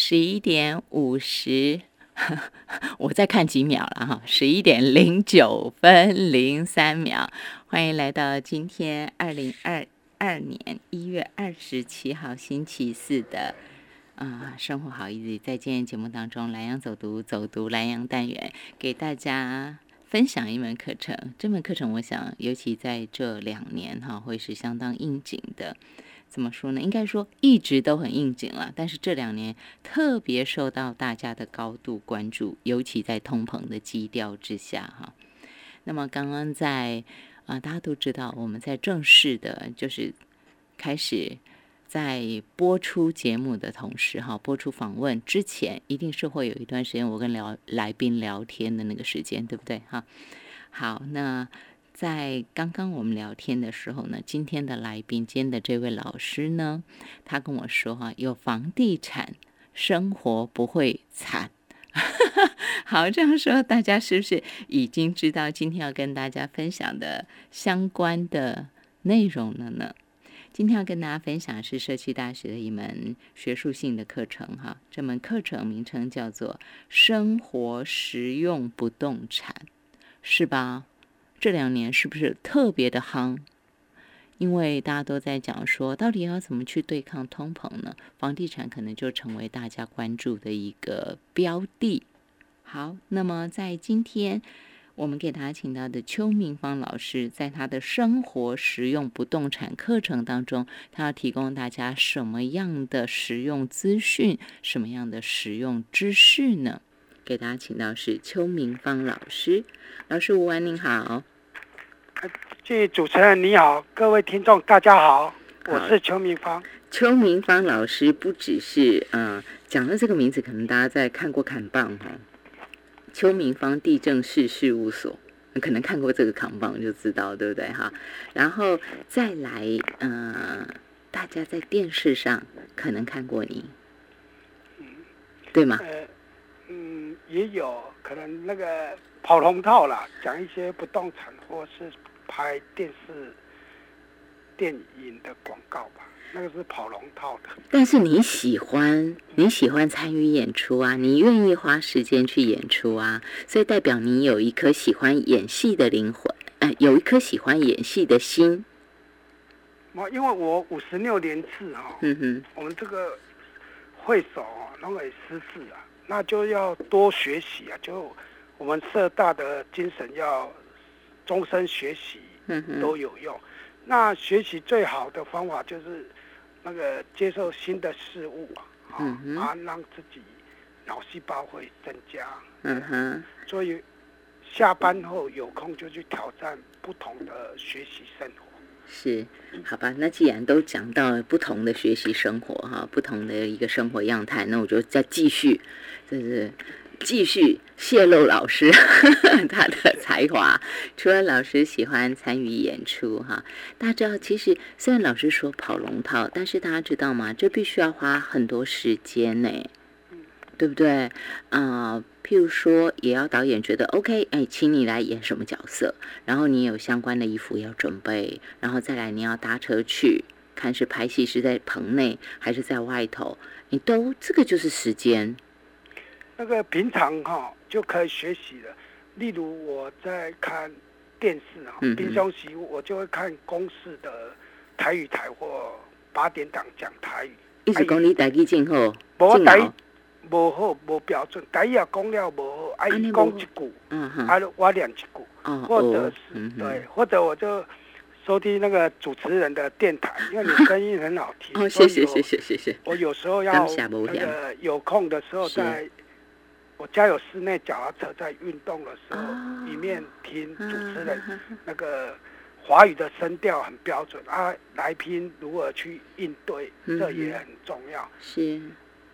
十一点五十，我再看几秒了哈，十一点零九分零三秒。欢迎来到今天二零二二年一月二十七号星期四的啊，生活好日子。在今天节目当中，蓝洋走读走读蓝洋单元，给大家分享一门课程。这门课程，我想尤其在这两年哈，会是相当应景的。怎么说呢？应该说一直都很应景了，但是这两年特别受到大家的高度关注，尤其在通膨的基调之下哈。那么刚刚在啊，大家都知道我们在正式的，就是开始在播出节目的同时哈，播出访问之前，一定是会有一段时间我跟聊来宾聊天的那个时间，对不对哈？好，那。在刚刚我们聊天的时候呢，今天的来宾，今天的这位老师呢，他跟我说哈，有房地产，生活不会惨。好，这样说大家是不是已经知道今天要跟大家分享的相关的内容了呢？今天要跟大家分享是社区大学的一门学术性的课程哈，这门课程名称叫做生活实用不动产，是吧？这两年是不是特别的夯？因为大家都在讲说，到底要怎么去对抗通膨呢？房地产可能就成为大家关注的一个标的。好，那么在今天我们给大家请到的邱明芳老师，在他的生活实用不动产课程当中，他要提供大家什么样的实用资讯，什么样的实用知识呢？给大家请到是邱明芳老师，老师午安，您好。这主持人你好，各位听众大家好，我是邱明芳。邱明芳老师不只是嗯讲了这个名字，可能大家在看过砍棒哈，邱明芳地政士事务所，可能看过这个扛棒就知道，对不对哈？然后再来嗯，大家在电视上可能看过你，对吗？也有可能那个跑龙套啦，讲一些不动产或是拍电视、电影的广告吧，那个是跑龙套的。但是你喜欢，你喜欢参与演出啊，你愿意花时间去演出啊，所以代表你有一颗喜欢演戏的灵魂，哎，有一颗喜欢演戏的心。我因为我五十六年次哈，嗯哼，我们这个会所那个师事啊。那就要多学习啊！就我们社大的精神要终身学习，都有用。那学习最好的方法就是那个接受新的事物啊，啊，让自己脑细胞会增加。嗯哼。所以下班后有空就去挑战不同的学习生活。是，好吧。那既然都讲到不同的学习生活哈，不同的一个生活样态，那我就再继续，就是继续泄露老师 他的才华。除了老师喜欢参与演出哈，大家知道，其实虽然老师说跑龙套，但是大家知道吗？这必须要花很多时间呢。对不对？啊，譬如说，也要导演觉得 OK，哎，请你来演什么角色，然后你有相关的衣服要准备，然后再来你要搭车去看是拍戏是在棚内还是在外头，你都这个就是时间。那个平常哈就可以学习了，例如我在看电视啊，平常时我就会看公视的台语台或八点档讲台语。一直讲你台语真好，真好。无好，无标准，台语讲了无好，爱讲一句，啊，我练一句，或者是对，或者我就收听那个主持人的电台，因为你声音很好听。哦，谢谢谢谢谢谢。我有时候要那个有空的时候，在我家有室内脚踏车，在运动的时候，里面听主持人那个华语的声调很标准啊，来拼如何去应对，这也很重要。是。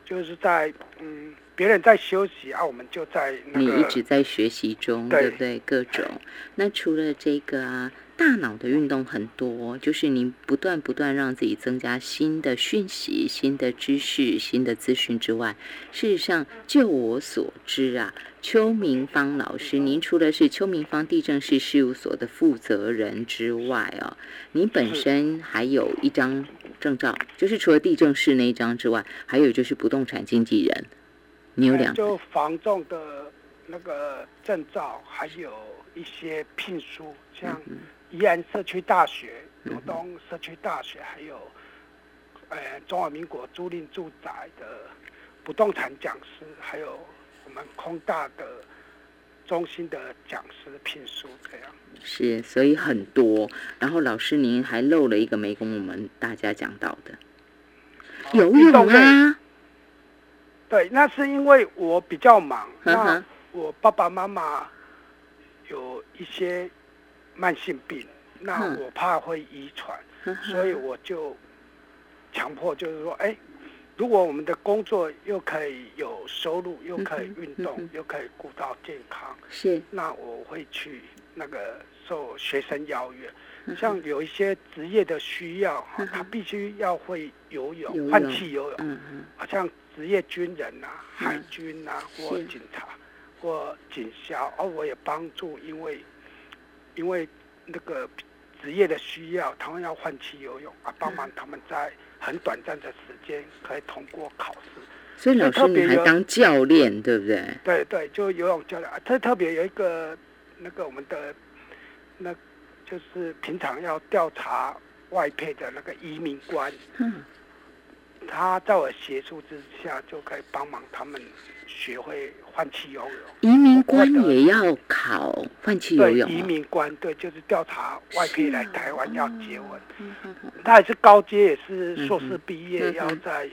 就是在嗯别人在休息啊，我们就在那个。你一直在学习中，对不对？各种。那除了这个啊，大脑的运动很多，就是你不断不断让自己增加新的讯息、新的知识、新的资讯之外，事实上，就我所知啊，邱明芳老师，您除了是邱明芳地震室事务所的负责人之外哦，您本身还有一张证照，就是除了地震室那一张之外，还有就是不动产经纪人。你有两就房仲的那个证照，还有一些聘书，像宜安社区大学、罗东社区大学，还有呃中华民国租赁住宅的不动产讲师，还有我们空大的中心的讲师聘书，这样是，所以很多。然后老师您还漏了一个没跟我们大家讲到的游泳啊。对，那是因为我比较忙，那我爸爸妈妈有一些慢性病，那我怕会遗传，所以我就强迫，就是说，哎，如果我们的工作又可以有收入，又可以运动，又可以顾到健康，是，那我会去那个受学生邀约，像有一些职业的需要，他必须要会游泳，换气游泳，好像。职业军人呐，海军呐，或警察，或警校，而我也帮助，因为因为那个职业的需要，他们要换气游泳啊，帮忙他们在很短暂的时间可以通过考试。所以老师你还当教练，对不对？对对，就游泳教练。特特别有一个那个我们的，那就是平常要调查外配的那个移民官。嗯。他在我协助之下，就可以帮忙他们学会换气游泳。移民官也要考换气游泳。移民官对，就是调查外配来台湾要结婚。他也是高阶，也是硕士毕业，要在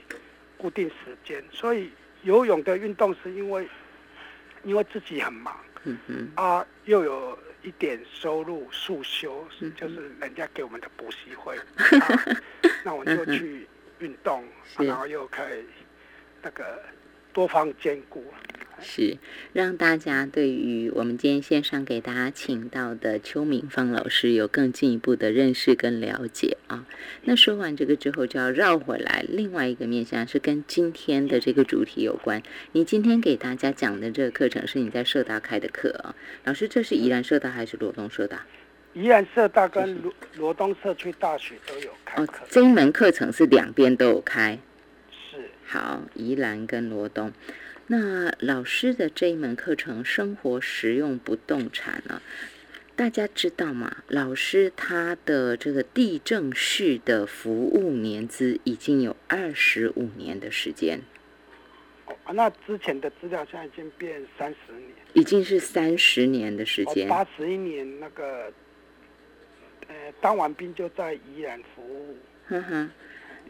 固定时间。所以游泳的运动是因为因为自己很忙，啊，又有一点收入，速修就是人家给我们的补习会，那我就去。运动，然后又可以那个多方兼顾，是让大家对于我们今天线上给大家请到的邱明芳老师有更进一步的认识跟了解啊。那说完这个之后，就要绕回来另外一个面向，是跟今天的这个主题有关。你今天给大家讲的这个课程是你在社大开的课啊，老师，这是宜兰社大还是罗东社大？宜兰社大跟罗罗东社区大学都有开课，这一门课程是两边都有开。是好，宜兰跟罗东，那老师的这一门课程生活实用不动产呢？大家知道吗？老师他的这个地震室的服务年资已经有二十五年的时间。哦，那之前的资料现在已经变三十年，已经是三十年的时间。八十一年那个。呃，当完兵就在宜兰服务。哼哼，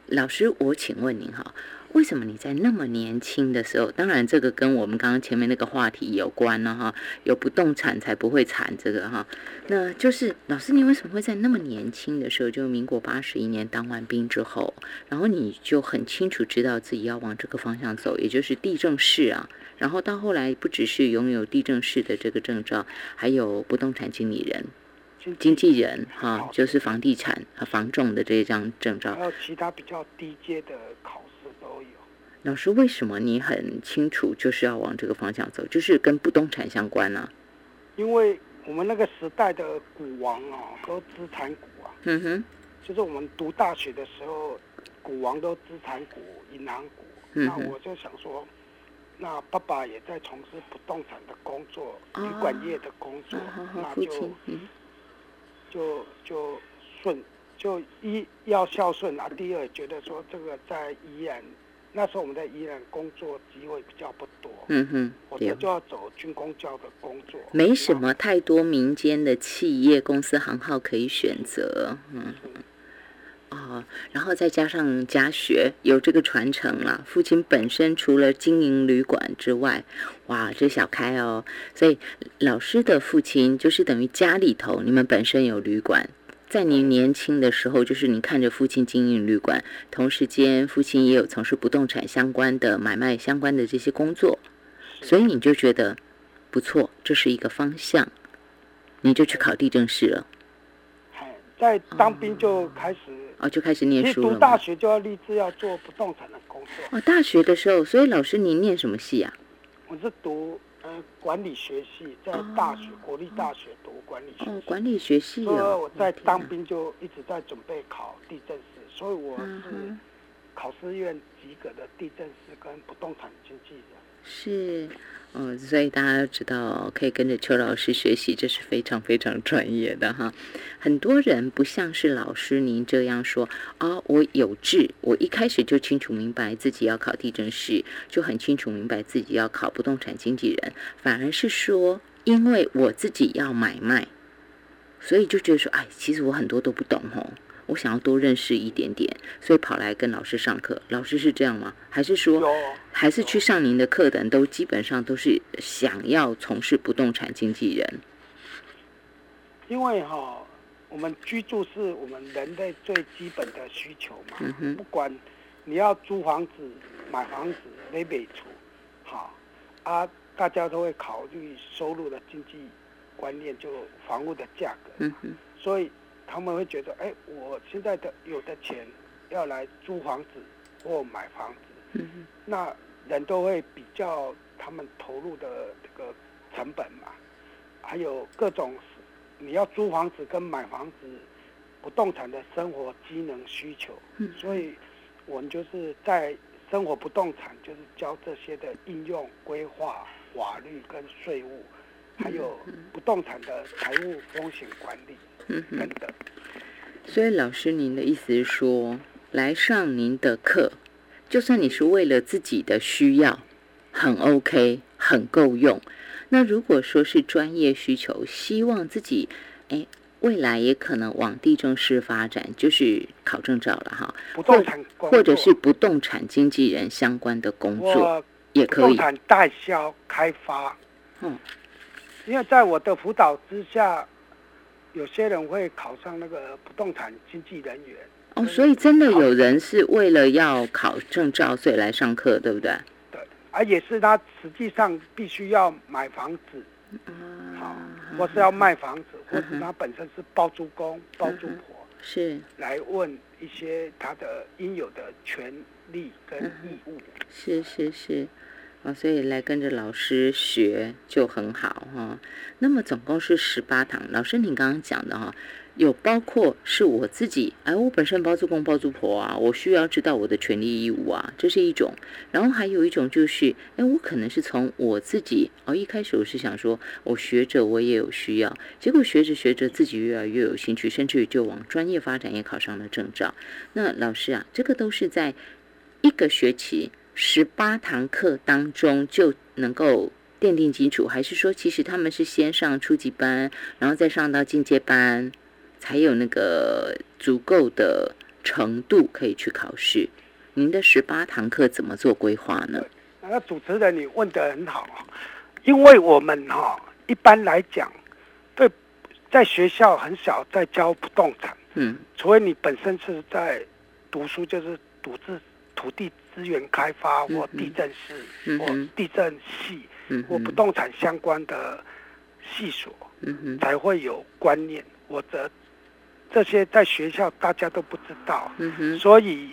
老师，我请问您哈，为什么你在那么年轻的时候？当然，这个跟我们刚刚前面那个话题有关了哈。有不动产才不会产这个哈。那就是老师，你为什么会在那么年轻的时候，就民国八十一年当完兵之后，然后你就很清楚知道自己要往这个方向走，也就是地震室啊。然后到后来，不只是拥有地震室的这个证照，还有不动产经理人。经纪人哈，就是房地产和房仲的这一张证照，还有其他比较低阶的考。老师，为什么你很清楚就是要往这个方向走，就是跟不动产相关呢？因为我们那个时代的股王啊，都资产股啊。嗯哼。就是我们读大学的时候，股王都资产股、银行股。嗯那我就想说，那爸爸也在从事不动产的工作，旅馆业的工作，那就。就就顺，就一要孝顺啊。第二，觉得说这个在宜兰，那时候我们在宜兰工作机会比较不多。嗯哼，我就就要走军工教的工作，没什么太多民间的企业公司行号可以选择。嗯，哦，然后再加上家学有这个传承了。父亲本身除了经营旅馆之外，哇，这小开哦。所以老师的父亲就是等于家里头，你们本身有旅馆。在您年轻的时候，就是您看着父亲经营旅馆，同时间父亲也有从事不动产相关的买卖相关的这些工作，所以你就觉得不错，这是一个方向，你就去考地政士了。在当兵就开始哦，就开始念书了。读大学就要立志要做不动产的工作。哦，大学的时候，所以老师您念什么系啊？我是读呃管理学系，在大学国立大学读管理学。哦，管理学系所以我在当兵就一直在准备考地震师，所以我是考试院及格的地震师跟不动产经纪人。是。哦，所以大家都知道，可以跟着邱老师学习，这是非常非常专业的哈。很多人不像是老师您这样说啊，我有志，我一开始就清楚明白自己要考地震师，就很清楚明白自己要考不动产经纪人，反而是说，因为我自己要买卖，所以就觉得说，哎，其实我很多都不懂哦。我想要多认识一点点，所以跑来跟老师上课。老师是这样吗？还是说，还是去上您的课的人都基本上都是想要从事不动产经纪人？因为哈，我们居住是我们人类最基本的需求嘛。嗯哼。不管你要租房子、买房子、买北出，好啊，大家都会考虑收入的经济观念，就房屋的价格。嗯哼。所以。他们会觉得，哎，我现在的有的钱要来租房子或买房子，那人都会比较他们投入的这个成本嘛，还有各种你要租房子跟买房子不动产的生活机能需求，所以我们就是在生活不动产就是教这些的应用规划、法律跟税务，还有不动产的财务风险管理。嗯哼，所以老师，您的意思是说，来上您的课，就算你是为了自己的需要，很 OK，很够用。那如果说是专业需求，希望自己，哎，未来也可能往地政师发展，就是考证照了哈。不动产或者是不动产经纪人相关的工作也可以。不动产代销开发，嗯，因为在我的辅导之下。有些人会考上那个不动产经纪人员哦，所以真的有人是为了要考证照，所以来上课，对不对？对，而也是他实际上必须要买房子，好，或是要卖房子，或是他本身是包租公、包租婆，是来问一些他的应有的权利跟义务，是是是。啊，所以来跟着老师学就很好哈。那么总共是十八堂，老师您刚刚讲的哈，有包括是我自己，哎，我本身包租公包租婆啊，我需要知道我的权利义务啊，这是一种。然后还有一种就是，哎，我可能是从我自己，哦，一开始我是想说，我学着我也有需要，结果学着学着自己越来越有兴趣，甚至于就往专业发展，也考上了证照。那老师啊，这个都是在一个学期。十八堂课当中就能够奠定基础，还是说其实他们是先上初级班，然后再上到进阶班，才有那个足够的程度可以去考试？您的十八堂课怎么做规划呢？那个主持人你问的很好，因为我们哈一般来讲，对，在学校很少在教不动产，嗯，除非你本身是在读书，就是独自土地。资源开发或地震室或地震系或不动产相关的系所，才会有观念。我的这些在学校大家都不知道，所以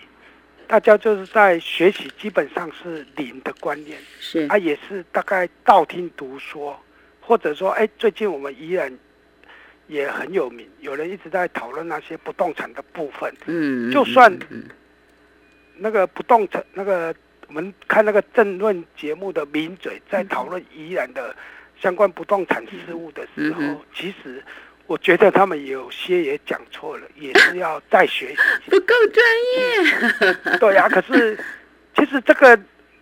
大家就是在学习基本上是零的观念。是，他也是大概道听途说，或者说，哎，最近我们宜兰也很有名，有人一直在讨论那些不动产的部分。嗯，就算。那个不动产，那个我们看那个政论节目的名嘴在讨论宜兰的相关不动产事务的时候，其实我觉得他们有些也讲错了，也是要再学习。不够专业。对呀，可是其实这个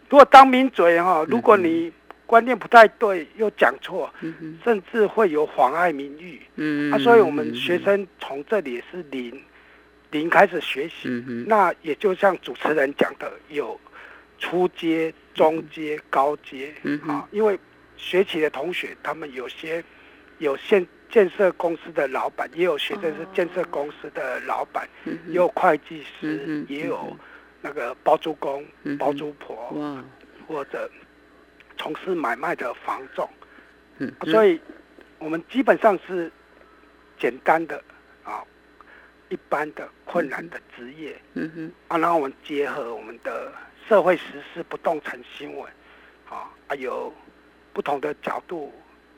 如果当名嘴哈，如果你观念不太对，又讲错，甚至会有妨碍名誉。嗯啊，所以我们学生从这里是零。零开始学习，那也就像主持人讲的，有初阶、中阶、高阶啊。因为学习的同学，他们有些有现建设公司的老板，也有学生是建设公司的老板，也有会计师，也有那个包租公、包租婆，或者从事买卖的房仲。所以，我们基本上是简单的啊，一般的困难的职业。嗯哼，啊，然后我们结合我们的社会时事、不动产新闻，啊，还有不同的角度，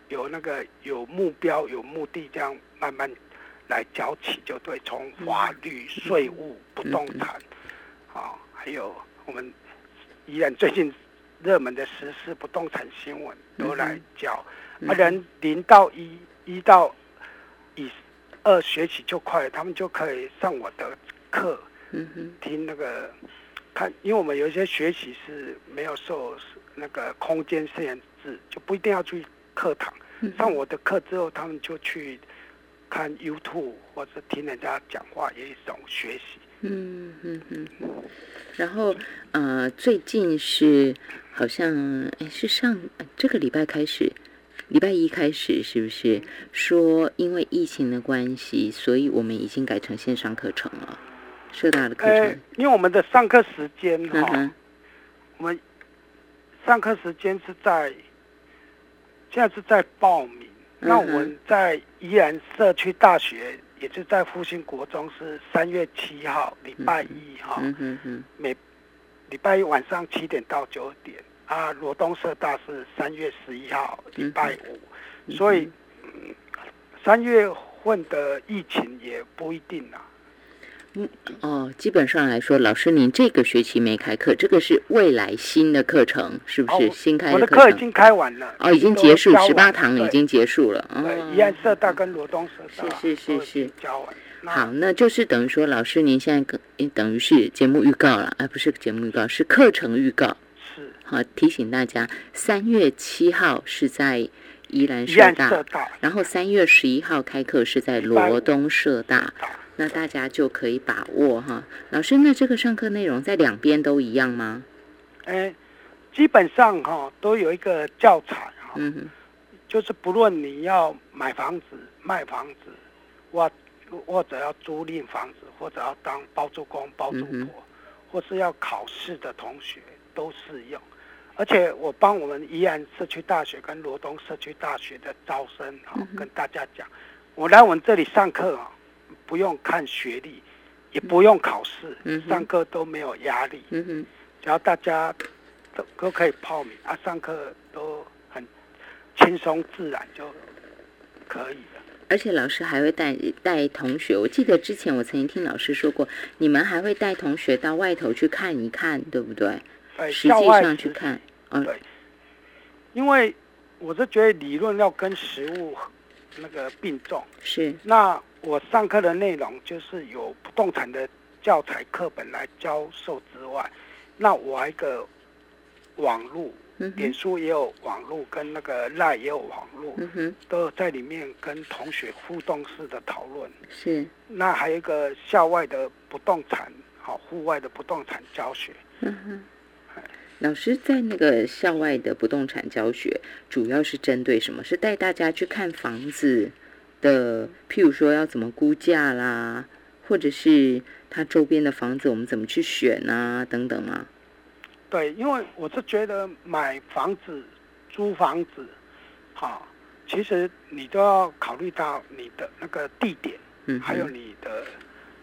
有那个有目标、有目的，这样慢慢来教起，就对。从法律、税务、不动产，啊，还有我们依然最近热门的时事、不动产新闻，都来教。啊，人零到一，一到以二学习就快了，他们就可以上我的课，嗯听那个看，因为我们有一些学习是没有受那个空间限制，就不一定要去课堂。上我的课之后，他们就去看 YouTube 或者听人家讲话，也一种学习。嗯嗯嗯。然后呃，最近是好像哎，是上这个礼拜开始。礼拜一开始是不是说因为疫情的关系，所以我们已经改成线上课程了？社大的课程，因为我们的上课时间哈，我们上课时间是在现在是在报名。那我们在宜兰社区大学，也就在复兴国中，是三月七号礼拜一哈，嗯每礼拜一晚上七点到九点。啊，罗东社大是三月十一号礼拜五，所以三月份的疫情也不一定啊。嗯，哦，基本上来说，老师您这个学期没开课，这个是未来新的课程，是不是新开的课程？我的课已经开完了，哦，已经结束，十八堂已经结束了。对，宜安社大跟罗东社大是是是是教完。好，那就是等于说，老师您现在跟等于是节目预告了，啊不是节目预告，是课程预告。好，提醒大家，三月七号是在宜兰社大，然后三月十一号开课是在罗东社大，那大家就可以把握哈。老师，那这个上课内容在两边都一样吗？哎，基本上哈都有一个教材哈，嗯就是不论你要买房子、卖房子，或或者要租赁房子，或者要当包租公、包租婆，或是要考试的同学都适用。而且我帮我们宜安社区大学跟罗东社区大学的招生哦，跟大家讲，我来我们这里上课啊，不用看学历，也不用考试，嗯上课都没有压力，嗯只要大家都都可以报名啊，上课都很轻松自然就可以了。而且老师还会带带同学，我记得之前我曾经听老师说过，你们还会带同学到外头去看一看，对不对？实际上去看。对，因为我是觉得理论要跟实物那个并重。是。那我上课的内容就是有不动产的教材课本来教授之外，那我还一个网络，点书也有网络，跟那个赖也有网络，都在里面跟同学互动式的讨论。是。那还有一个校外的不动产，好，户外的不动产教学。嗯哼。老师在那个校外的不动产教学，主要是针对什么？是带大家去看房子的，譬如说要怎么估价啦，或者是它周边的房子我们怎么去选啊，等等吗？对，因为我是觉得买房子、租房子，哈，其实你都要考虑到你的那个地点，嗯，还有你的。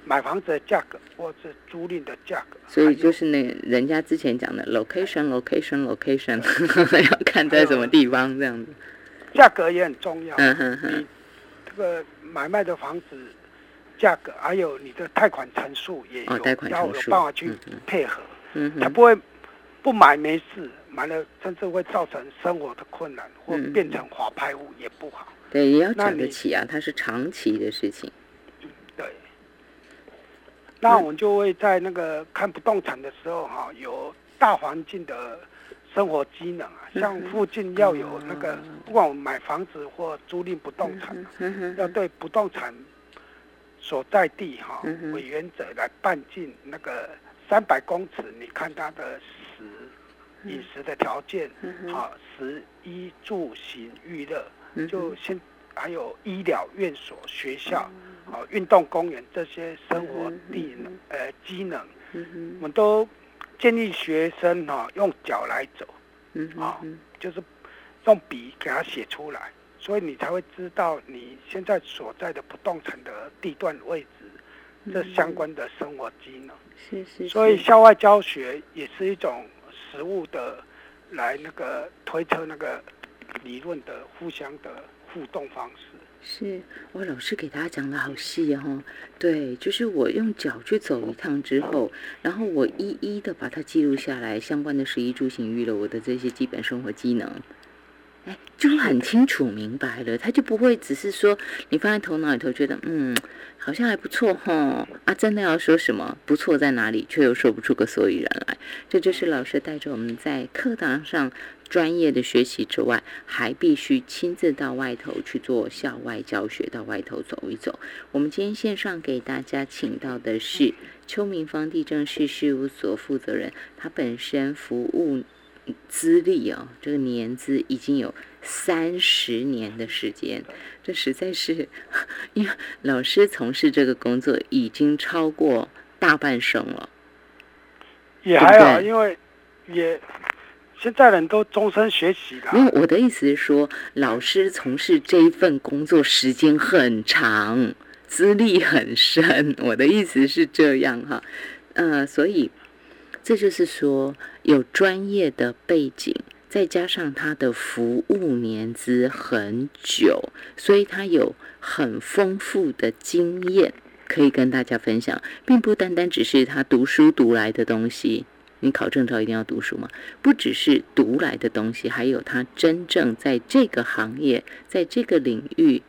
买房子的价格，或者租赁的价格，所以就是那人家之前讲的 location，location，location，要看在什么地方这样子。价格也很重要。嗯哼哼。你这个买卖的房子价格，还有你的贷款成数也有要有办法去配合。嗯他不会不买没事，买了甚至会造成生活的困难，或变成滑拍物也不好。对，也要讲得起啊，它是长期的事情。那我们就会在那个看不动产的时候，哈，有大环境的生活机能啊，像附近要有那个，不管我们买房子或租赁不动产，要对不动产所在地哈为原则来半径那个三百公尺，你看它的食饮食的条件，好食衣住行娱乐，就先还有医疗院所、学校、啊运动公园这些生活地能呃机能，我们都建议学生哈用脚来走，啊，就是用笔给他写出来，所以你才会知道你现在所在的不动产的地段位置，这相关的生活机能。是是。所以校外教学也是一种实物的。来那个推测那个理论的互相的互动方式是，我老师给大家讲的好细哦。对，就是我用脚去走一趟之后，然后我一一的把它记录下来，相关的食衣住行娱乐，我的这些基本生活机能。哎，就很清楚明白了，他就不会只是说你放在头脑里头，觉得嗯，好像还不错哈啊，真的要说什么不错在哪里，却又说不出个所以然来。这就是老师带着我们在课堂上专业的学习之外，还必须亲自到外头去做校外教学，到外头走一走。我们今天线上给大家请到的是邱明芳地政事事务所负责人，他本身服务。资历啊，这个年资已经有三十年的时间，这实在是，因为老师从事这个工作已经超过大半生了。也还好，因为也现在人都终身学习的。因为我的意思是说，老师从事这一份工作时间很长，资历很深。我的意思是这样哈，呃，所以。这就是说，有专业的背景，再加上他的服务年资很久，所以他有很丰富的经验可以跟大家分享，并不单单只是他读书读来的东西。你考证照一定要读书吗？不只是读来的东西，还有他真正在这个行业，在这个领域。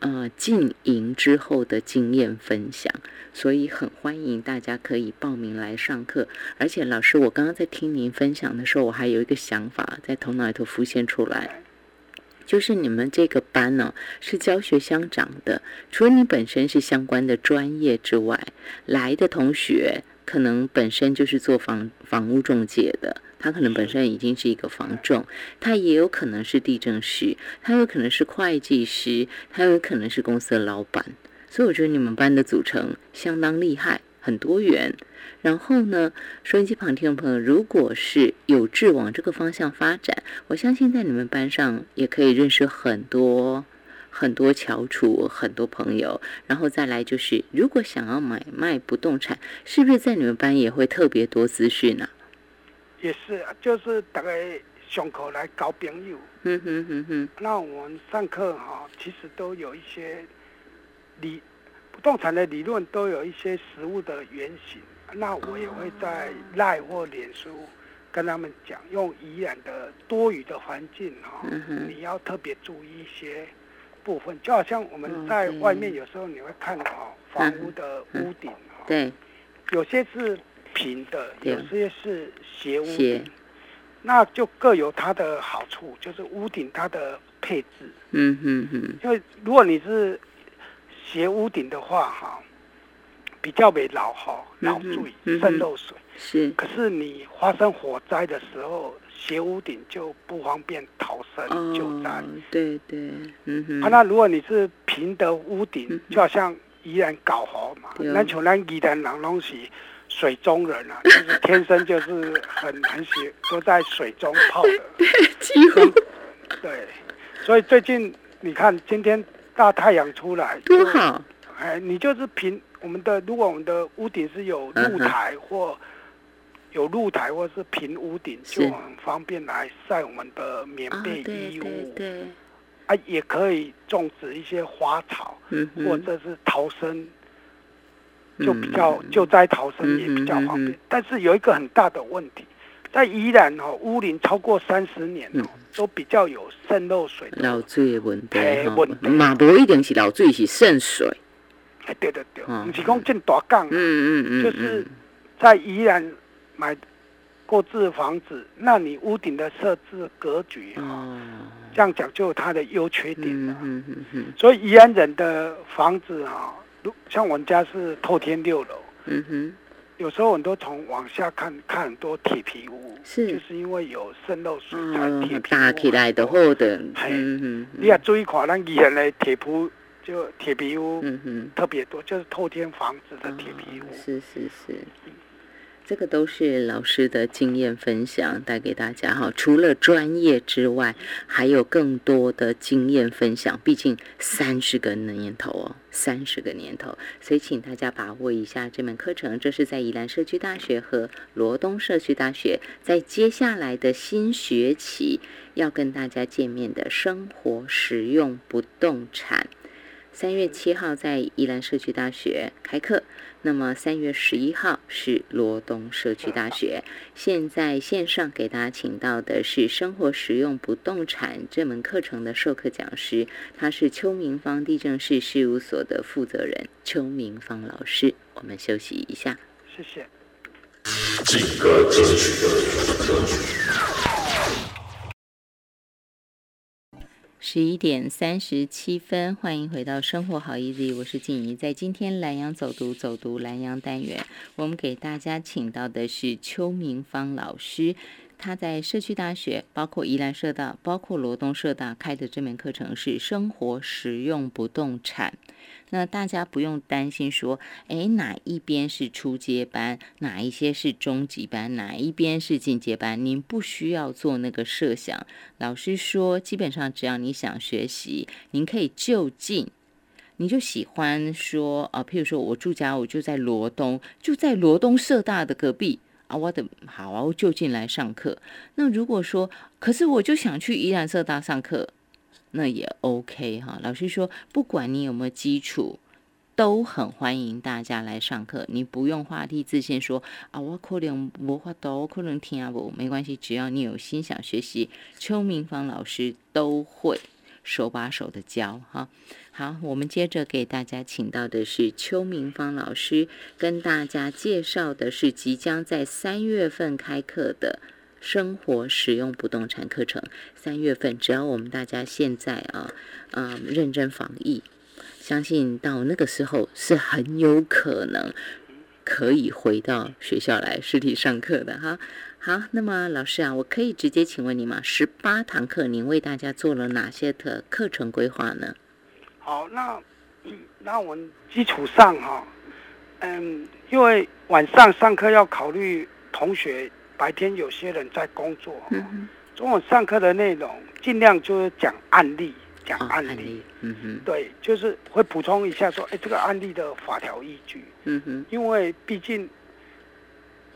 呃，经营之后的经验分享，所以很欢迎大家可以报名来上课。而且老师，我刚刚在听您分享的时候，我还有一个想法在头脑里头浮现出来，就是你们这个班呢是教学相长的，除了你本身是相关的专业之外，来的同学可能本身就是做房房屋中介的。他可能本身已经是一个房仲，他也有可能是地震师，他有可能是会计师，他有可能是公司的老板。所以我觉得你们班的组成相当厉害，很多元。然后呢，收音机旁听众朋友，如果是有志往这个方向发展，我相信在你们班上也可以认识很多很多翘楚，很多朋友。然后再来就是，如果想要买卖不动产，是不是在你们班也会特别多资讯呢？也是，就是大概上课来交朋友。嗯哼哼哼。那我们上课哈，其实都有一些理不动产的理论，都有一些实物的原型。那我也会在赖或脸书跟他们讲，用宜然的多余的环境哈，你要特别注意一些部分。就好像我们在外面有时候你会看到房屋的屋顶哈，对，有些是。平的有些是斜屋顶，那就各有它的好处，就是屋顶它的配置。嗯嗯嗯。因为如果你是斜屋顶的话，哈，比较没老哈，老注意渗漏水。是。可是你发生火灾的时候，斜屋顶就不方便逃生救灾。对对。嗯哼。啊，那如果你是平的屋顶，就好像依然搞好嘛，那像咱宜兰人拢是。水中人啊，就是天生就是很很喜都在水中泡的，几乎对，所以最近你看今天大太阳出来多好，哎，你就是平我们的，如果我们的屋顶是有露台或有露台或是平屋顶，就很方便来晒我们的棉被衣物，对，啊，也可以种植一些花草，嗯或者是逃生。就比较救灾逃生也比较方便，但是有一个很大的问题，在宜兰哦，屋龄超过三十年哦，都比较有渗漏水。漏水的问题哈，嘛不一定是漏水，是渗水。哎，对对对，不是讲建大港，嗯嗯嗯，就是在宜兰买购置房子，那你屋顶的设置格局哦，这样讲就有它的优缺点了。嗯嗯嗯，所以宜安人的房子啊。像我们家是透天六楼，嗯哼，有时候我们都从往下看看很多铁皮屋，是就是因为有渗漏水才铁皮打起来的厚的。嗯嗯，你也注意看，咱以前的铁铺就铁皮屋，嗯哼，特别多，就是透天房子的铁皮屋。是是是。这个都是老师的经验分享带给大家哈，除了专业之外，还有更多的经验分享。毕竟三十个年头哦，三十个年头，所以请大家把握一下这门课程。这是在宜兰社区大学和罗东社区大学在接下来的新学期要跟大家见面的生活实用不动产。三月七号在宜兰社区大学开课，那么三月十一号是罗东社区大学。现在线上给大家请到的是生活实用不动产这门课程的授课讲师，他是邱明芳地政士事务所的负责人邱明芳老师。我们休息一下，谢谢。十一点三十七分，欢迎回到生活好 easy，我是静怡。在今天蓝洋走读走读蓝洋单元，我们给大家请到的是邱明芳老师。他在社区大学，包括宜兰社大，包括罗东社大开的这门课程是生活实用不动产。那大家不用担心说，哎，哪一边是初阶班，哪一些是中级班，哪一边是进阶班？您不需要做那个设想。老师说，基本上只要你想学习，您可以就近，你就喜欢说啊，譬如说我住家，我就在罗东，就在罗东社大的隔壁。啊，我的好啊，我就近来上课。那如果说，可是我就想去宜兰社大上课，那也 OK 哈。老师说，不管你有没有基础，都很欢迎大家来上课。你不用画地自限，说啊，我可能无法度，可能听不，没关系，只要你有心想学习，邱明芳老师都会。手把手的教哈，好，我们接着给大家请到的是邱明芳老师，跟大家介绍的是即将在三月份开课的生活使用不动产课程。三月份，只要我们大家现在啊，嗯，认真防疫，相信到那个时候是很有可能可以回到学校来实体上课的哈。好，那么老师啊，我可以直接请问你吗？十八堂课，您为大家做了哪些的课程规划呢？好，那 那我们基础上哈，嗯，因为晚上上课要考虑同学白天有些人在工作，嗯中午上课的内容尽量就是讲案例，讲案例，嗯哼，对，就是会补充一下说，哎，这个案例的法条依据，嗯哼，因为毕竟。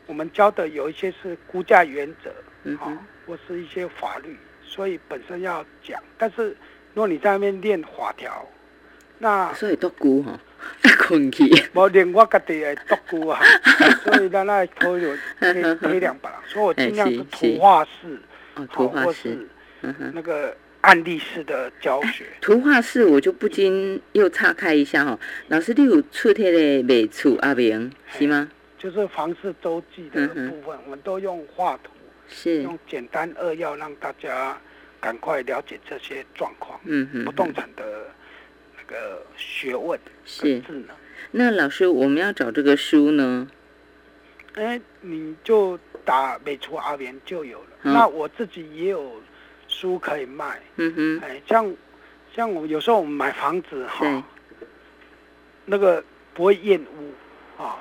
我们教的有一些是估价原则，啊，或是一些法律，所以本身要讲。但是如果你在那边练法条，那所以都估哈，困去。无连我家己的独估啊，所以咱那讨论贴贴两把，所以我尽量是图画式，图画式，那个案例式的教学。图画式我就不禁又岔开一下哈，老师你有出贴的美处阿明是吗？就是房市周记的部分，我们都用画图，是用简单扼要让大家赶快了解这些状况。嗯嗯，不动产的那个学问是智能。那老师，我们要找这个书呢？哎，你就打美厨阿元就有了。那我自己也有书可以卖。嗯哼，哎，像像我有时候我们买房子哈，那个不会厌恶啊。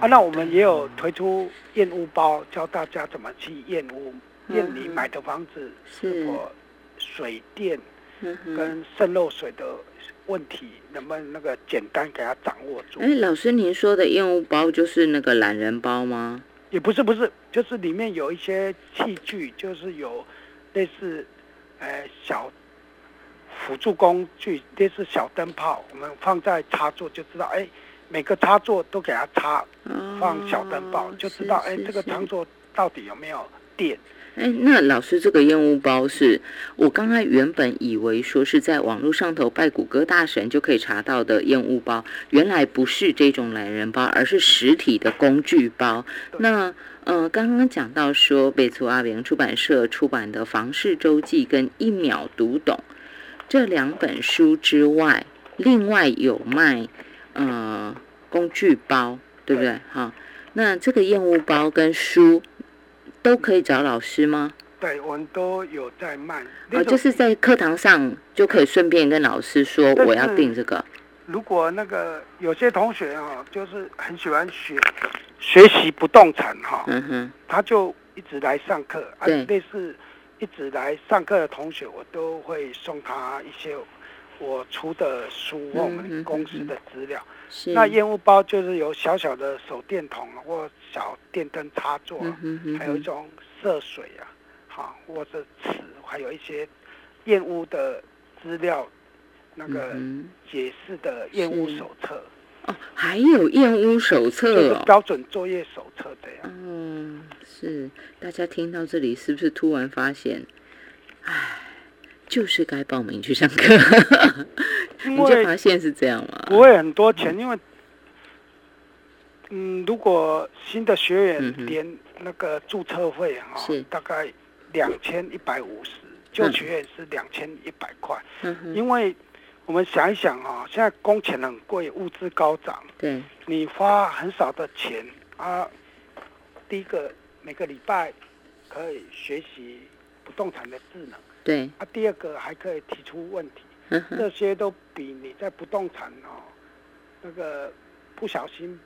啊，那我们也有推出验屋包，教大家怎么去验屋，验你买的房子是否水电跟渗漏水的问题，能不能那个简单给他掌握住？哎，老师，您说的验屋包就是那个懒人包吗？也不是，不是，就是里面有一些器具，就是有类似，呃，小辅助工具，类似小灯泡，我们放在插座就知道，哎。每个插座都给它插，放小灯泡，就知道哎，这个插座到底有没有电？哎，那老师，这个烟雾包是我刚才原本以为说是在网络上头拜谷歌大神就可以查到的烟雾包，原来不是这种懒人包，而是实体的工具包。那呃，刚刚讲到说北图阿明出版社出版的《房事周记》跟《一秒读懂》这两本书之外，另外有卖。呃，工具包对不对？哈，那这个燕屋包跟书都可以找老师吗？对，我们都有在卖。哦，就是在课堂上就可以顺便跟老师说我要订这个。如果那个有些同学哈，就是很喜欢学学习不动产哈，嗯哼，他就一直来上课。对，类似一直来上课的同学，我都会送他一些我出的书或我们公司的资料。是。那烟雾包就是有小小的手电筒或小电灯插座，还有一种涉水啊。好，或者尺，还有一些验屋的资料，那个解释的验屋手册哦，还有验屋手册哦，标准作业手册这样。嗯，是大家听到这里是不是突然发现，唉，就是该报名去上课？你就发现是这样吗？不会很多钱，因为嗯，如果新的学员连那个注册费哈，是大概。两千一百五十，就学员是两千一百块。嗯因为我们想一想啊，现在工钱很贵，物资高涨。对。你花很少的钱啊，第一个每个礼拜可以学习不动产的智能。对。啊，第二个还可以提出问题。嗯这些都比你在不动产哦，那个不小心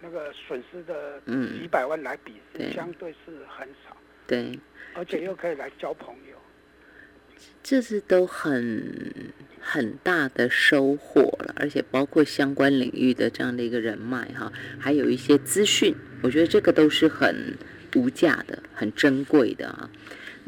那个损失的几百万来比，相对是很少。对。而且又可以来交朋友，这是都很很大的收获了，而且包括相关领域的这样的一个人脉哈，还有一些资讯，我觉得这个都是很无价的、很珍贵的啊。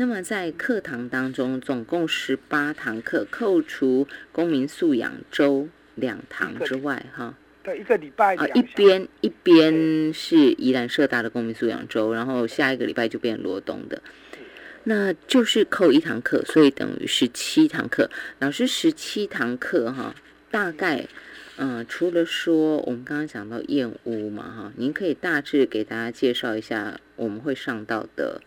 那么在课堂当中，总共十八堂课，扣除公民素养周两堂之外哈。对，一个礼拜啊，一边一边是宜兰社大的公民素养周，然后下一个礼拜就变罗东的。那就是扣一堂课，所以等于十七堂课。老师十七堂课哈，大概嗯，除了说我们刚刚讲到燕屋嘛哈，您可以大致给大家介绍一下我们会上到的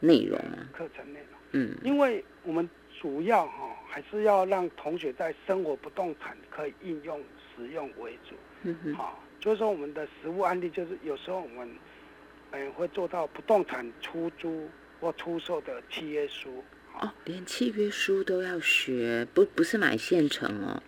内容吗？课程内容，嗯，因为我们主要哈还是要让同学在生活不动产可以应用使用为主，嗯哼，好，就是说我们的实物案例就是有时候我们嗯会做到不动产出租。或出售的契约书。哦，连契约书都要学，不不是买现成哦，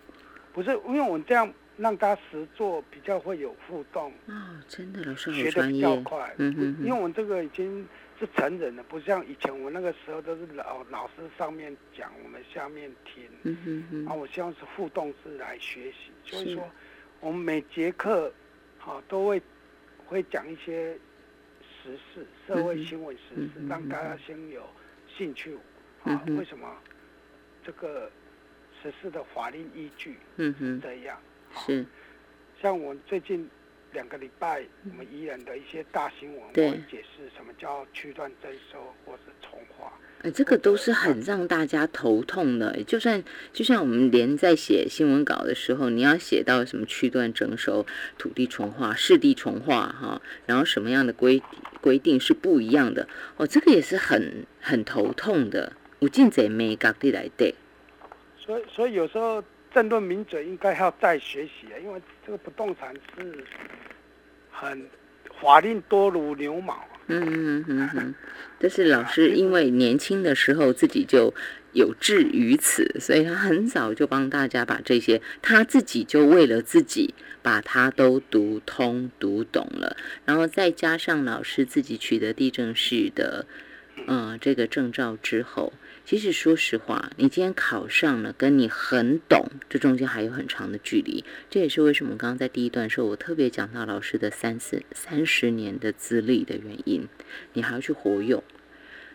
不是，因为我们这样让他实做比较会有互动哦，真的老师学的比较快，嗯哼，因为我们这个已经是成人的，不像以前我那个时候都是老老师上面讲，我们下面听，嗯哼哼，啊，我希望是互动式来学习，就是说我们每节课好都会会讲一些。时事、社会新闻时事，让大家先有兴趣啊？为什么这个实事的法律依据是这样？是像我最近两个礼拜，我们宜人的一些大新闻，会解释什么叫区段征收或是重划。哎，这个都是很让大家头痛的。就算就像我们连在写新闻稿的时候，你要写到什么区段征收、土地重划、市地重划哈，然后什么样的规规定是不一样的哦，这个也是很很头痛的。我尽在没搞地来对。所以，所以有时候政论名嘴应该要再学习啊，因为这个不动产是很法令多如牛毛。嗯嗯嗯嗯，这是老师因为年轻的时候自己就有志于此，所以他很早就帮大家把这些，他自己就为了自己把它都读通读懂了，然后再加上老师自己取得地政士的嗯这个证照之后。其实说实话，你今天考上了，跟你很懂，这中间还有很长的距离。这也是为什么刚刚在第一段时候，我特别讲到老师的三四三十年的资历的原因。你还要去活用。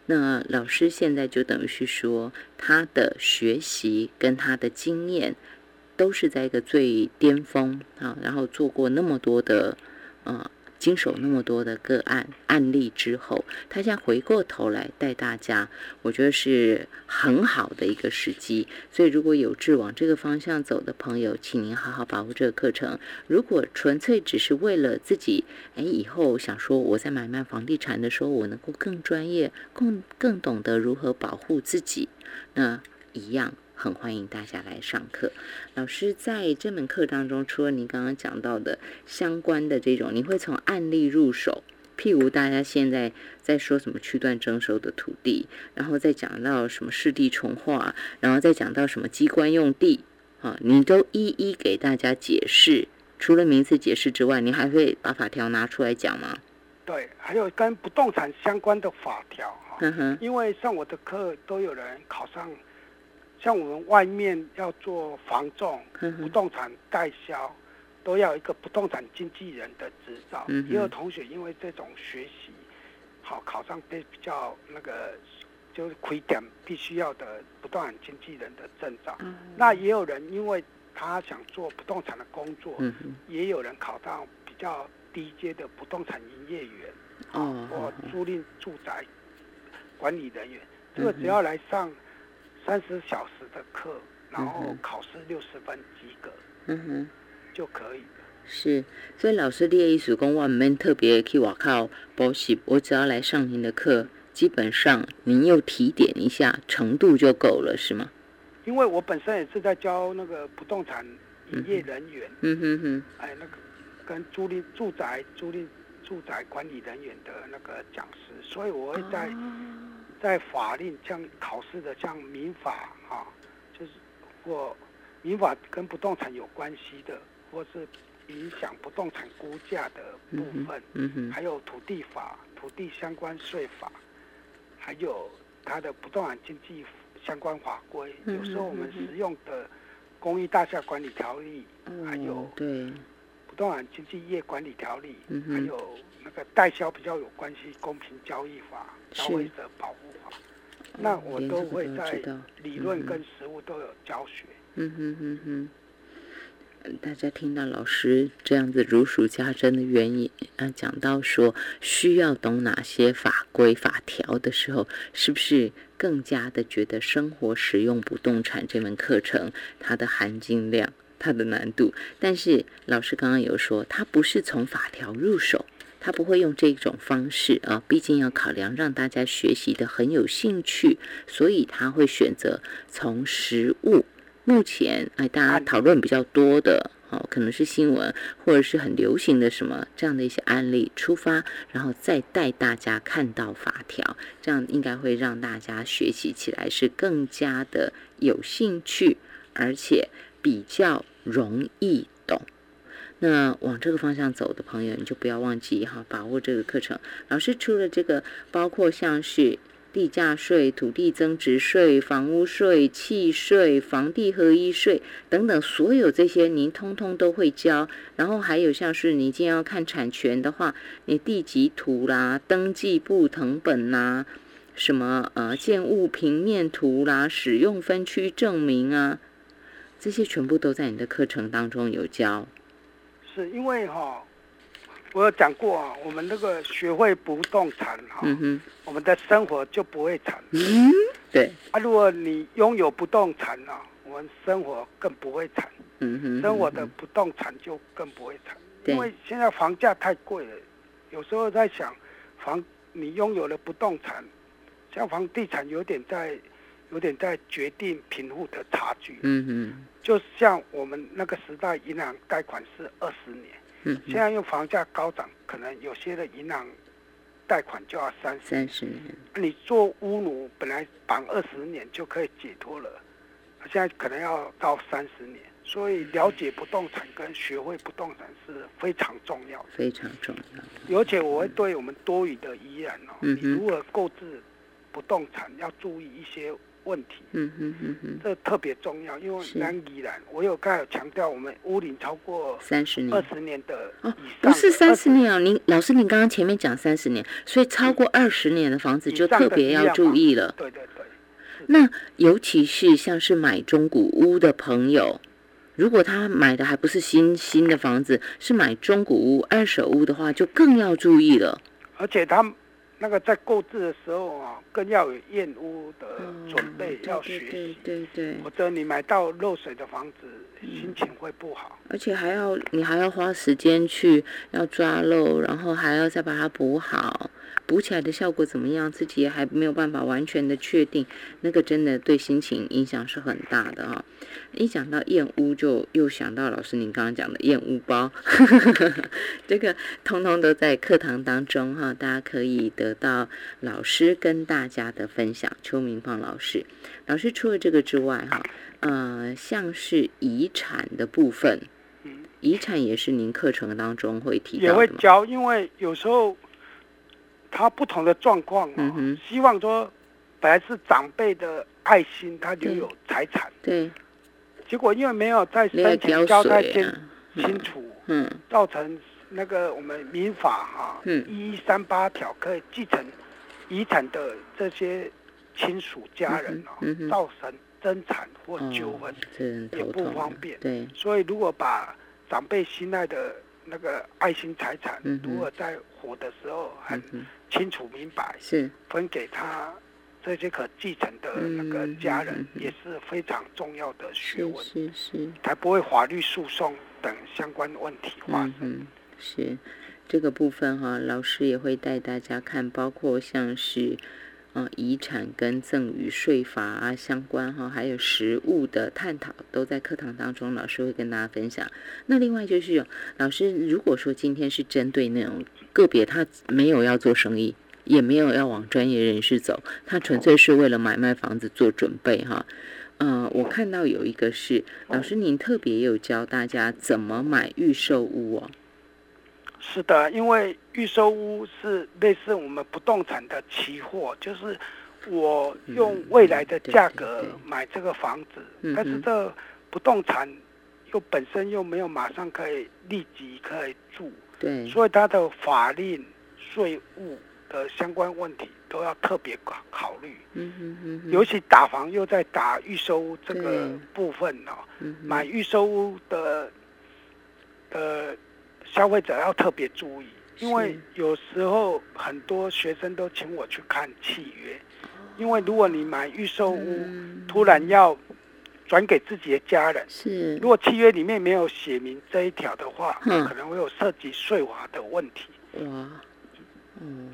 那老师现在就等于是说，他的学习跟他的经验，都是在一个最巅峰啊，然后做过那么多的，嗯。经手那么多的个案案例之后，他现在回过头来带大家，我觉得是很好的一个时机。所以，如果有志往这个方向走的朋友，请您好好把握这个课程。如果纯粹只是为了自己，哎，以后想说我在买卖房地产的时候，我能够更专业、更更懂得如何保护自己，那一样很欢迎大家来上课。老师在这门课当中，除了您刚刚讲到的相关的这种，你会从案例入手，譬如大家现在在说什么区段征收的土地，然后再讲到什么市地重划，然后再讲到什么机关用地，啊，你都一一给大家解释。除了名词解释之外，你还会把法条拿出来讲吗？对，还有跟不动产相关的法条哈。因为上我的课都有人考上，像我们外面要做房仲、不动产代销，都要一个不动产经纪人的执照。也有同学因为这种学习好考上比比较那个就是亏点必须要的不动产经纪人的证照。那也有人因为他想做不动产的工作，也有人考到比较。低阶的不动产营业员，哦，或租赁住宅管理人员，这个只要来上三十小时的课，然后考试六十分及格，嗯哼，就可以了。是，所以老师列一组公，我们特别去我靠补习，我只要来上您的课，基本上您又提点一下程度就够了，是吗？因为我本身也是在教那个不动产营业人员，嗯哼哼，哎那个。跟租赁住宅、租赁住宅管理人员的那个讲师，所以我会在在法令像考试的像民法啊，就是或民法跟不动产有关系的，或是影响不动产估价的部分，嗯哼，还有土地法、土地相关税法，还有它的不动产经济相关法规，有时候我们使用的公益大厦管理条例，还有对。不动产经济业管理条例，还有那个代销比较有关系，公平交易法、消费者保护法，那我都会在理论跟实务都有教学。嗯哼哼哼，大家听到老师这样子如数家珍的原因啊，讲到说需要懂哪些法规法条的时候，是不是更加的觉得生活实用不动产这门课程它的含金量？它的难度，但是老师刚刚有说，他不是从法条入手，他不会用这种方式啊，毕竟要考量让大家学习的很有兴趣，所以他会选择从实物，目前哎大家讨论比较多的哦，可能是新闻或者是很流行的什么这样的一些案例出发，然后再带大家看到法条，这样应该会让大家学习起来是更加的有兴趣，而且比较。容易，那往这个方向走的朋友，你就不要忘记哈，把握这个课程。老师出了这个，包括像是地价税、土地增值税、房屋税、契税、房地合一税等等，所有这些您通通都会教。然后还有像是你今天要看产权的话，你地籍图啦、登记簿誊本呐，什么呃建物平面图啦、使用分区证明啊。这些全部都在你的课程当中有教，是因为哈，我有讲过啊，我们那个学会不动产哈，我们的生活就不会惨。嗯，对。啊，如果你拥有不动产啊，我们生活更不会惨。嗯哼，生活的不动产就更不会惨，因为现在房价太贵了。有时候在想，房你拥有了不动产，像房地产有点在。有点在决定贫富的差距。嗯嗯，就像我们那个时代，银行贷款是二十年。嗯，现在用房价高涨，可能有些的银行贷款就要三三十年。你做屋奴本来绑二十年就可以解脱了，现在可能要到三十年。所以了解不动产跟学会不动产是非常重要的，非常重要。而且我会对我们多余的遗言哦，你如何购置不动产要注意一些。问题，嗯嗯嗯嗯，这特别重要，因为南宜兰，我有刚才强调，我们屋龄超过三十年、二十年的哦，不是三十年哦，您老师，您刚刚前面讲三十年，所以超过二十年的房子就特别要注意了。对对对。那尤其是像是买中古屋的朋友，如果他买的还不是新新的房子，是买中古屋、二手屋的话，就更要注意了。而且他。那个在购置的时候啊，更要有验屋的准备，要学习，对对，否则你买到漏水的房子，心情会不好。而且还要你还要花时间去要抓漏，然后还要再把它补好，补起来的效果怎么样，自己也还没有办法完全的确定，那个真的对心情影响是很大的哈。一讲到燕屋，就又想到老师您刚刚讲的燕屋包，这个通通都在课堂当中哈，大家可以得到老师跟大家的分享。邱明芳老师，老师除了这个之外哈，呃，像是遗产的部分。遗产也是您课程当中会提到也会教，因为有时候他不同的状况啊，希望说本来是长辈的爱心，他就有财产，对，结果因为没有在申请交代清清楚，嗯，造成那个我们民法哈，嗯，一一三八条可以继承遗产的这些亲属家人哦，造成争产或纠纷，也不方便，对，所以如果把长辈心爱的那个爱心财产，如果在活的时候很清楚明白，是。分给他这些可继承的那个家人，也是非常重要的学问，是是，才不会法律诉讼等相关问题发生。是这个部分哈，老师也会带大家看，包括像是。啊，遗产跟赠与税法啊相关哈，还有实物的探讨，都在课堂当中，老师会跟大家分享。那另外就是，老师如果说今天是针对那种个别，他没有要做生意，也没有要往专业人士走，他纯粹是为了买卖房子做准备哈。嗯，我看到有一个是老师您特别有教大家怎么买预售屋哦。是的，因为预售屋是类似我们不动产的期货，就是我用未来的价格买这个房子，但是这不动产又本身又没有马上可以立即可以住，对，所以它的法令、税务的相关问题都要特别考考虑。嗯嗯嗯，尤其打房又在打预售屋这个部分哦，买预售屋的的。消费者要特别注意，因为有时候很多学生都请我去看契约，因为如果你买预售屋，突然要转给自己的家人，是如果契约里面没有写明这一条的话，可能会有涉及税法的问题。哇，嗯。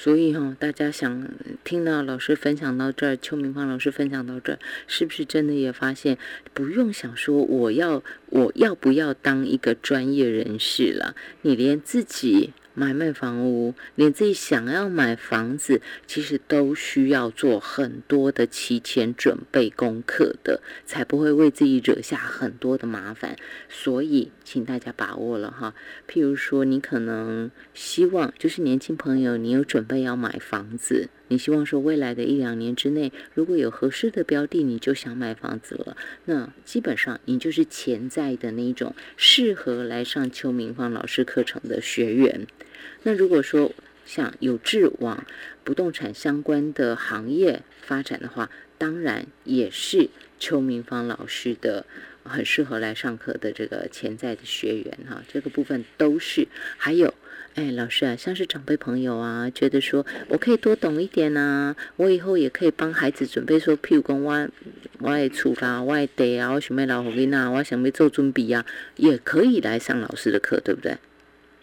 所以哈，大家想听到老师分享到这儿，邱明芳老师分享到这儿，是不是真的也发现不用想说我要我要不要当一个专业人士了？你连自己。买卖房屋，连自己想要买房子，其实都需要做很多的提前准备功课的，才不会为自己惹下很多的麻烦。所以，请大家把握了哈。譬如说，你可能希望就是年轻朋友，你有准备要买房子。你希望说未来的一两年之内，如果有合适的标的，你就想买房子了。那基本上你就是潜在的那一种适合来上邱明芳老师课程的学员。那如果说想有志往不动产相关的行业发展的话，当然也是邱明芳老师的很适合来上课的这个潜在的学员哈。这个部分都是还有。哎，老师啊，像是长辈朋友啊，觉得说我可以多懂一点啊，我以后也可以帮孩子准备说，譬如讲我我的厝啦，我的地啊，我想要老福囡啊，我想要做准备啊，也可以来上老师的课，对不对？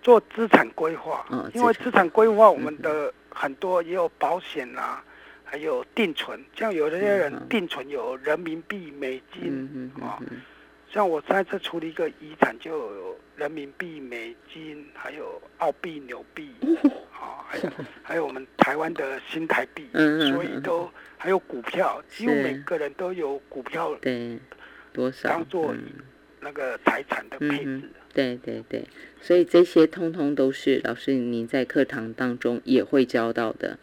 做资产规划，嗯，因为资产规划我们的很多也有保险啊，还有定存，像有些人定存有人民币、美金啊。像我在这处理一个遗产，就有人民币、美金，还有澳币、纽币，啊，还有 还有我们台湾的新台币，所以都还有股票，几乎每个人都有股票，对，多少当做那个财产的配置，对对对，所以这些通通都是老师您在课堂当中也会教到的，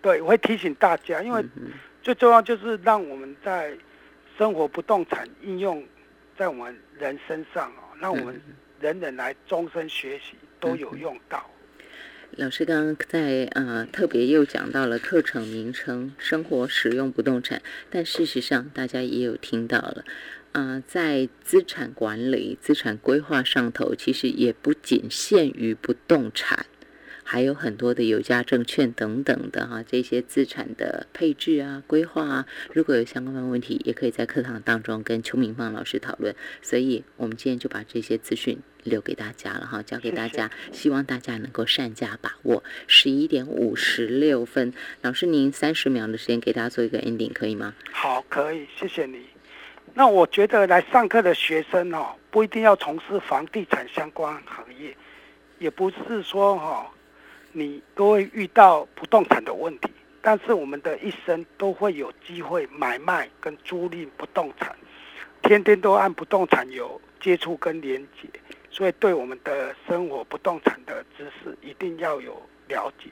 对，我会提醒大家，因为最重要就是让我们在生活不动产应用。在我们人身上哦，让我们人人来终身学习都有用到。老师刚刚在呃特别又讲到了课程名称“生活使用不动产”，但事实上大家也有听到了，呃，在资产管理、资产规划上头，其实也不仅限于不动产。还有很多的有价证券等等的哈，这些资产的配置啊、规划啊，如果有相关的问题，也可以在课堂当中跟邱明芳老师讨论。所以，我们今天就把这些资讯留给大家了哈，交给大家，希望大家能够善加把握。十一点五十六分，老师您三十秒的时间给大家做一个 ending 可以吗？好，可以，谢谢你。那我觉得来上课的学生哦，不一定要从事房地产相关行业，也不是说哈。你都会遇到不动产的问题，但是我们的一生都会有机会买卖跟租赁不动产，天天都按不动产有接触跟连接，所以对我们的生活不动产的知识一定要有了解。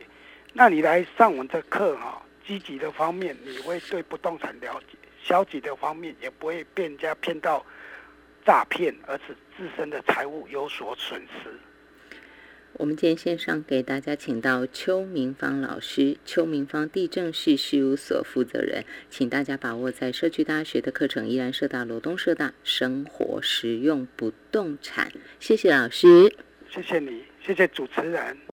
那你来上我们的课哈，积极的方面你会对不动产了解，消极的方面也不会被人家骗到诈骗，而是自身的财务有所损失。我们今天线上给大家请到邱明芳老师，邱明芳地政事事务所负责人，请大家把握在社区大学的课程，依然社大罗东社大生活实用不动产。谢谢老师，谢谢你，谢谢主持人。